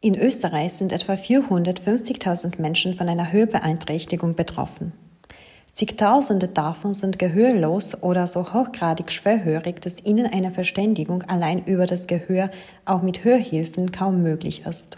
In Österreich sind etwa 450.000 Menschen von einer Hörbeeinträchtigung betroffen. Zigtausende davon sind gehörlos oder so hochgradig schwerhörig, dass ihnen eine Verständigung allein über das Gehör auch mit Hörhilfen kaum möglich ist.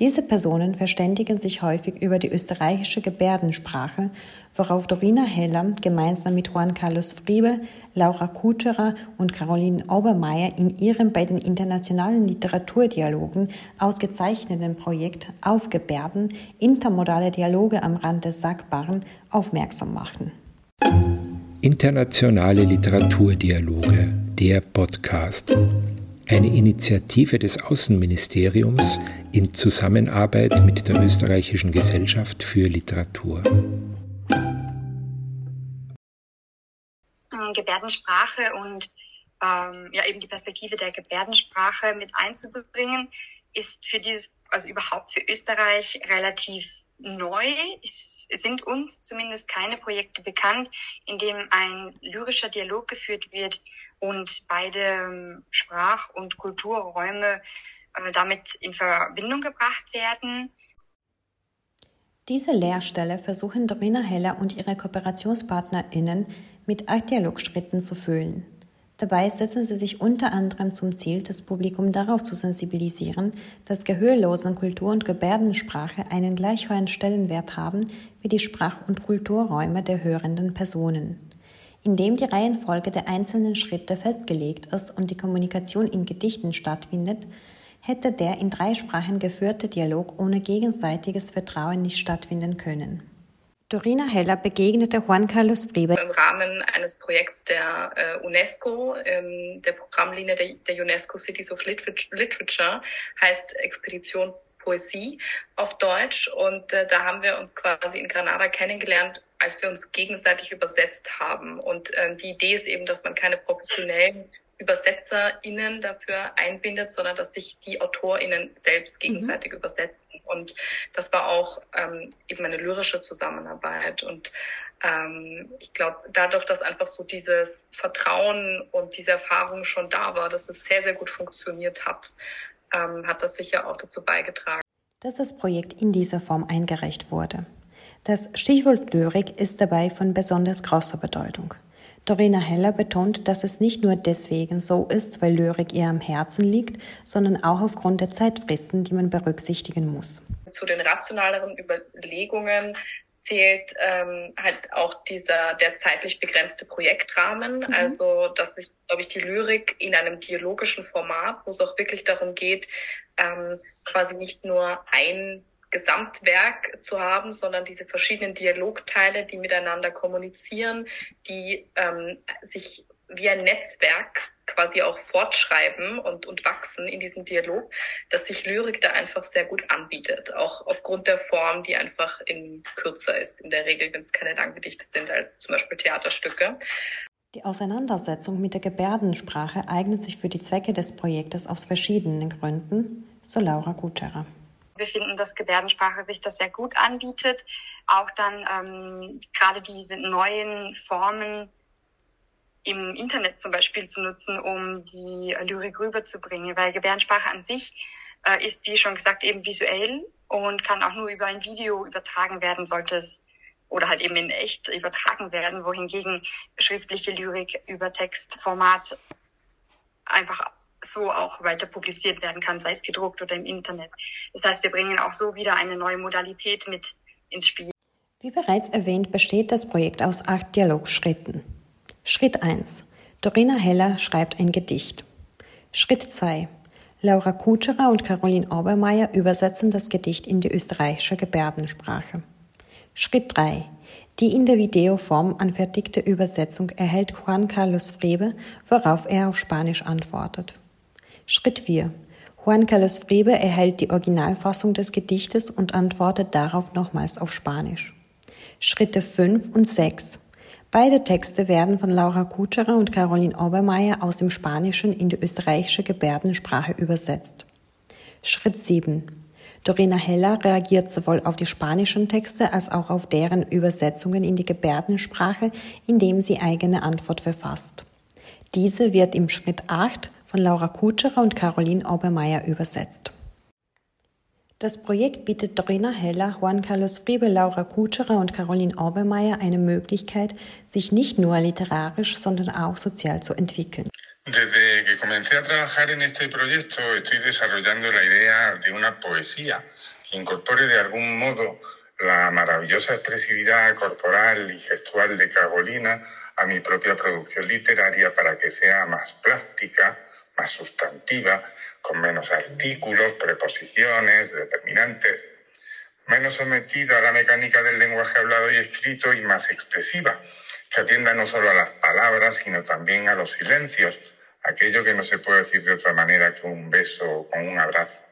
Diese Personen verständigen sich häufig über die österreichische Gebärdensprache, worauf Dorina Heller gemeinsam mit Juan Carlos Friebe, Laura Kutscherer und Caroline Obermeier in ihrem bei den internationalen Literaturdialogen ausgezeichneten Projekt Auf Gebärden intermodale Dialoge am Rand des Sagbaren aufmerksam machen. Internationale Literaturdialoge, der Podcast eine Initiative des Außenministeriums in Zusammenarbeit mit der Österreichischen Gesellschaft für Literatur. Gebärdensprache und ähm, ja eben die Perspektive der Gebärdensprache mit einzubringen, ist für dieses, also überhaupt für Österreich relativ neu. Sind uns zumindest keine Projekte bekannt, in dem ein lyrischer Dialog geführt wird und beide ähm, Sprach- und Kulturräume äh, damit in Verbindung gebracht werden. Diese Lehrstelle versuchen Dorina Heller und ihre KooperationspartnerInnen mit acht Dialogschritten zu füllen. Dabei setzen sie sich unter anderem zum Ziel, das Publikum darauf zu sensibilisieren, dass gehörlosen Kultur- und Gebärdensprache einen gleich hohen Stellenwert haben wie die Sprach- und Kulturräume der hörenden Personen. Indem die Reihenfolge der einzelnen Schritte festgelegt ist und die Kommunikation in Gedichten stattfindet, hätte der in drei Sprachen geführte Dialog ohne gegenseitiges Vertrauen nicht stattfinden können. Dorina Heller begegnete Juan Carlos Friebe im Rahmen eines Projekts der äh, UNESCO, ähm, der Programmlinie der, der, UNESCO Cities of Literature, heißt Expedition Poesie auf Deutsch. Und äh, da haben wir uns quasi in Granada kennengelernt als wir uns gegenseitig übersetzt haben. Und ähm, die Idee ist eben, dass man keine professionellen ÜbersetzerInnen dafür einbindet, sondern dass sich die AutorInnen selbst mhm. gegenseitig mhm. übersetzen. Und das war auch ähm, eben eine lyrische Zusammenarbeit. Und ähm, ich glaube, dadurch, dass einfach so dieses Vertrauen und diese Erfahrung schon da war, dass es sehr, sehr gut funktioniert hat, ähm, hat das sicher auch dazu beigetragen. Dass das Projekt in dieser Form eingereicht wurde. Das Stichwort Lyrik ist dabei von besonders großer Bedeutung. Dorina Heller betont, dass es nicht nur deswegen so ist, weil Lyrik ihr am Herzen liegt, sondern auch aufgrund der Zeitfristen, die man berücksichtigen muss. Zu den rationaleren Überlegungen zählt ähm, halt auch dieser der zeitlich begrenzte Projektrahmen. Mhm. Also, dass sich, glaube ich, die Lyrik in einem dialogischen Format, wo es auch wirklich darum geht, ähm, quasi nicht nur ein Gesamtwerk zu haben, sondern diese verschiedenen Dialogteile, die miteinander kommunizieren, die ähm, sich wie ein Netzwerk quasi auch fortschreiben und, und wachsen in diesem Dialog, dass sich Lyrik da einfach sehr gut anbietet, auch aufgrund der Form, die einfach in kürzer ist, in der Regel, wenn es keine Langgedichte sind, als zum Beispiel Theaterstücke. Die Auseinandersetzung mit der Gebärdensprache eignet sich für die Zwecke des Projektes aus verschiedenen Gründen, so Laura Gutscherer. Wir finden, dass Gebärdensprache sich das sehr gut anbietet. Auch dann ähm, gerade diese neuen Formen im Internet zum Beispiel zu nutzen, um die Lyrik rüberzubringen. Weil Gebärdensprache an sich äh, ist, wie schon gesagt, eben visuell und kann auch nur über ein Video übertragen werden, sollte es oder halt eben in echt übertragen werden, wohingegen schriftliche Lyrik über Textformat einfach so auch weiter publiziert werden kann, sei es gedruckt oder im Internet. Das heißt, wir bringen auch so wieder eine neue Modalität mit ins Spiel. Wie bereits erwähnt, besteht das Projekt aus acht Dialogschritten. Schritt 1. Dorina Heller schreibt ein Gedicht. Schritt 2. Laura Kutscherer und Caroline Obermeier übersetzen das Gedicht in die österreichische Gebärdensprache. Schritt 3. Die in der Videoform anfertigte Übersetzung erhält Juan Carlos Frebe, worauf er auf Spanisch antwortet. Schritt 4. Juan Carlos Frebe erhält die Originalfassung des Gedichtes und antwortet darauf nochmals auf Spanisch. Schritte 5 und 6. Beide Texte werden von Laura Kutscherer und Caroline Obermeier aus dem Spanischen in die österreichische Gebärdensprache übersetzt. Schritt 7. Dorina Heller reagiert sowohl auf die spanischen Texte als auch auf deren Übersetzungen in die Gebärdensprache, indem sie eigene Antwort verfasst. Diese wird im Schritt 8 von Laura Kutscherer und Caroline Obermeier übersetzt. Das Projekt bietet Dorina Heller, Juan Carlos Friebe, Laura Kutscherer und Caroline Obermeier eine Möglichkeit, sich nicht nur literarisch, sondern auch sozial zu entwickeln. Desde que comencé a trabajar en este proyecto estoy desarrollando la idea de una poesía que incorpore de algún modo la maravillosa expresividad corporal y gestual de Carolina a mi propia producción literaria para que sea más plástica, más sustantiva, con menos artículos, preposiciones, determinantes, menos sometida a la mecánica del lenguaje hablado y escrito y más expresiva, que atienda no solo a las palabras, sino también a los silencios, aquello que no se puede decir de otra manera que un beso o con un abrazo.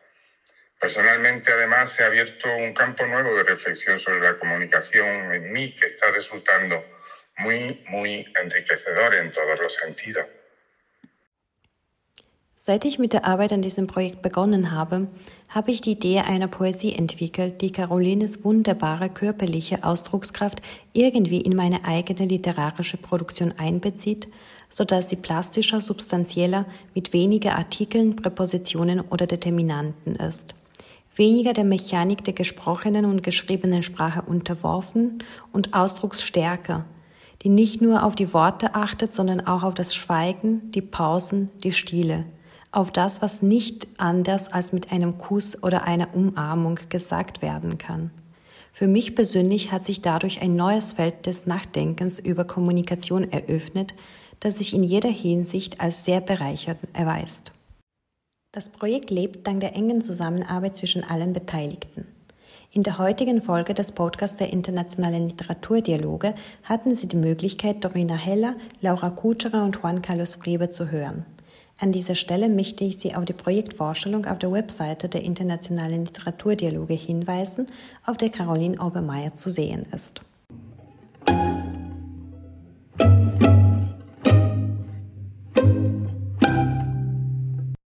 Personalmente, además, se ha abierto un campo nuevo de reflexión sobre la comunicación en mí que está resultando muy, muy enriquecedor en todos los sentidos. Seit ich mit der Arbeit an diesem Projekt begonnen habe, habe ich die Idee einer Poesie entwickelt, die Carolines wunderbare körperliche Ausdruckskraft irgendwie in meine eigene literarische Produktion einbezieht, so dass sie plastischer, substanzieller, mit weniger Artikeln, Präpositionen oder Determinanten ist. Weniger der Mechanik der gesprochenen und geschriebenen Sprache unterworfen und ausdrucksstärker, die nicht nur auf die Worte achtet, sondern auch auf das Schweigen, die Pausen, die Stile – auf das, was nicht anders als mit einem Kuss oder einer Umarmung gesagt werden kann. Für mich persönlich hat sich dadurch ein neues Feld des Nachdenkens über Kommunikation eröffnet, das sich in jeder Hinsicht als sehr bereichernd erweist. Das Projekt lebt dank der engen Zusammenarbeit zwischen allen Beteiligten. In der heutigen Folge des Podcasts der Internationalen Literaturdialoge hatten Sie die Möglichkeit, Dorina Heller, Laura Kutscherer und Juan Carlos Friebe zu hören. An dieser Stelle möchte ich Sie auf die Projektvorstellung auf der Webseite der Internationalen Literaturdialoge hinweisen, auf der Caroline Obermeier zu sehen ist.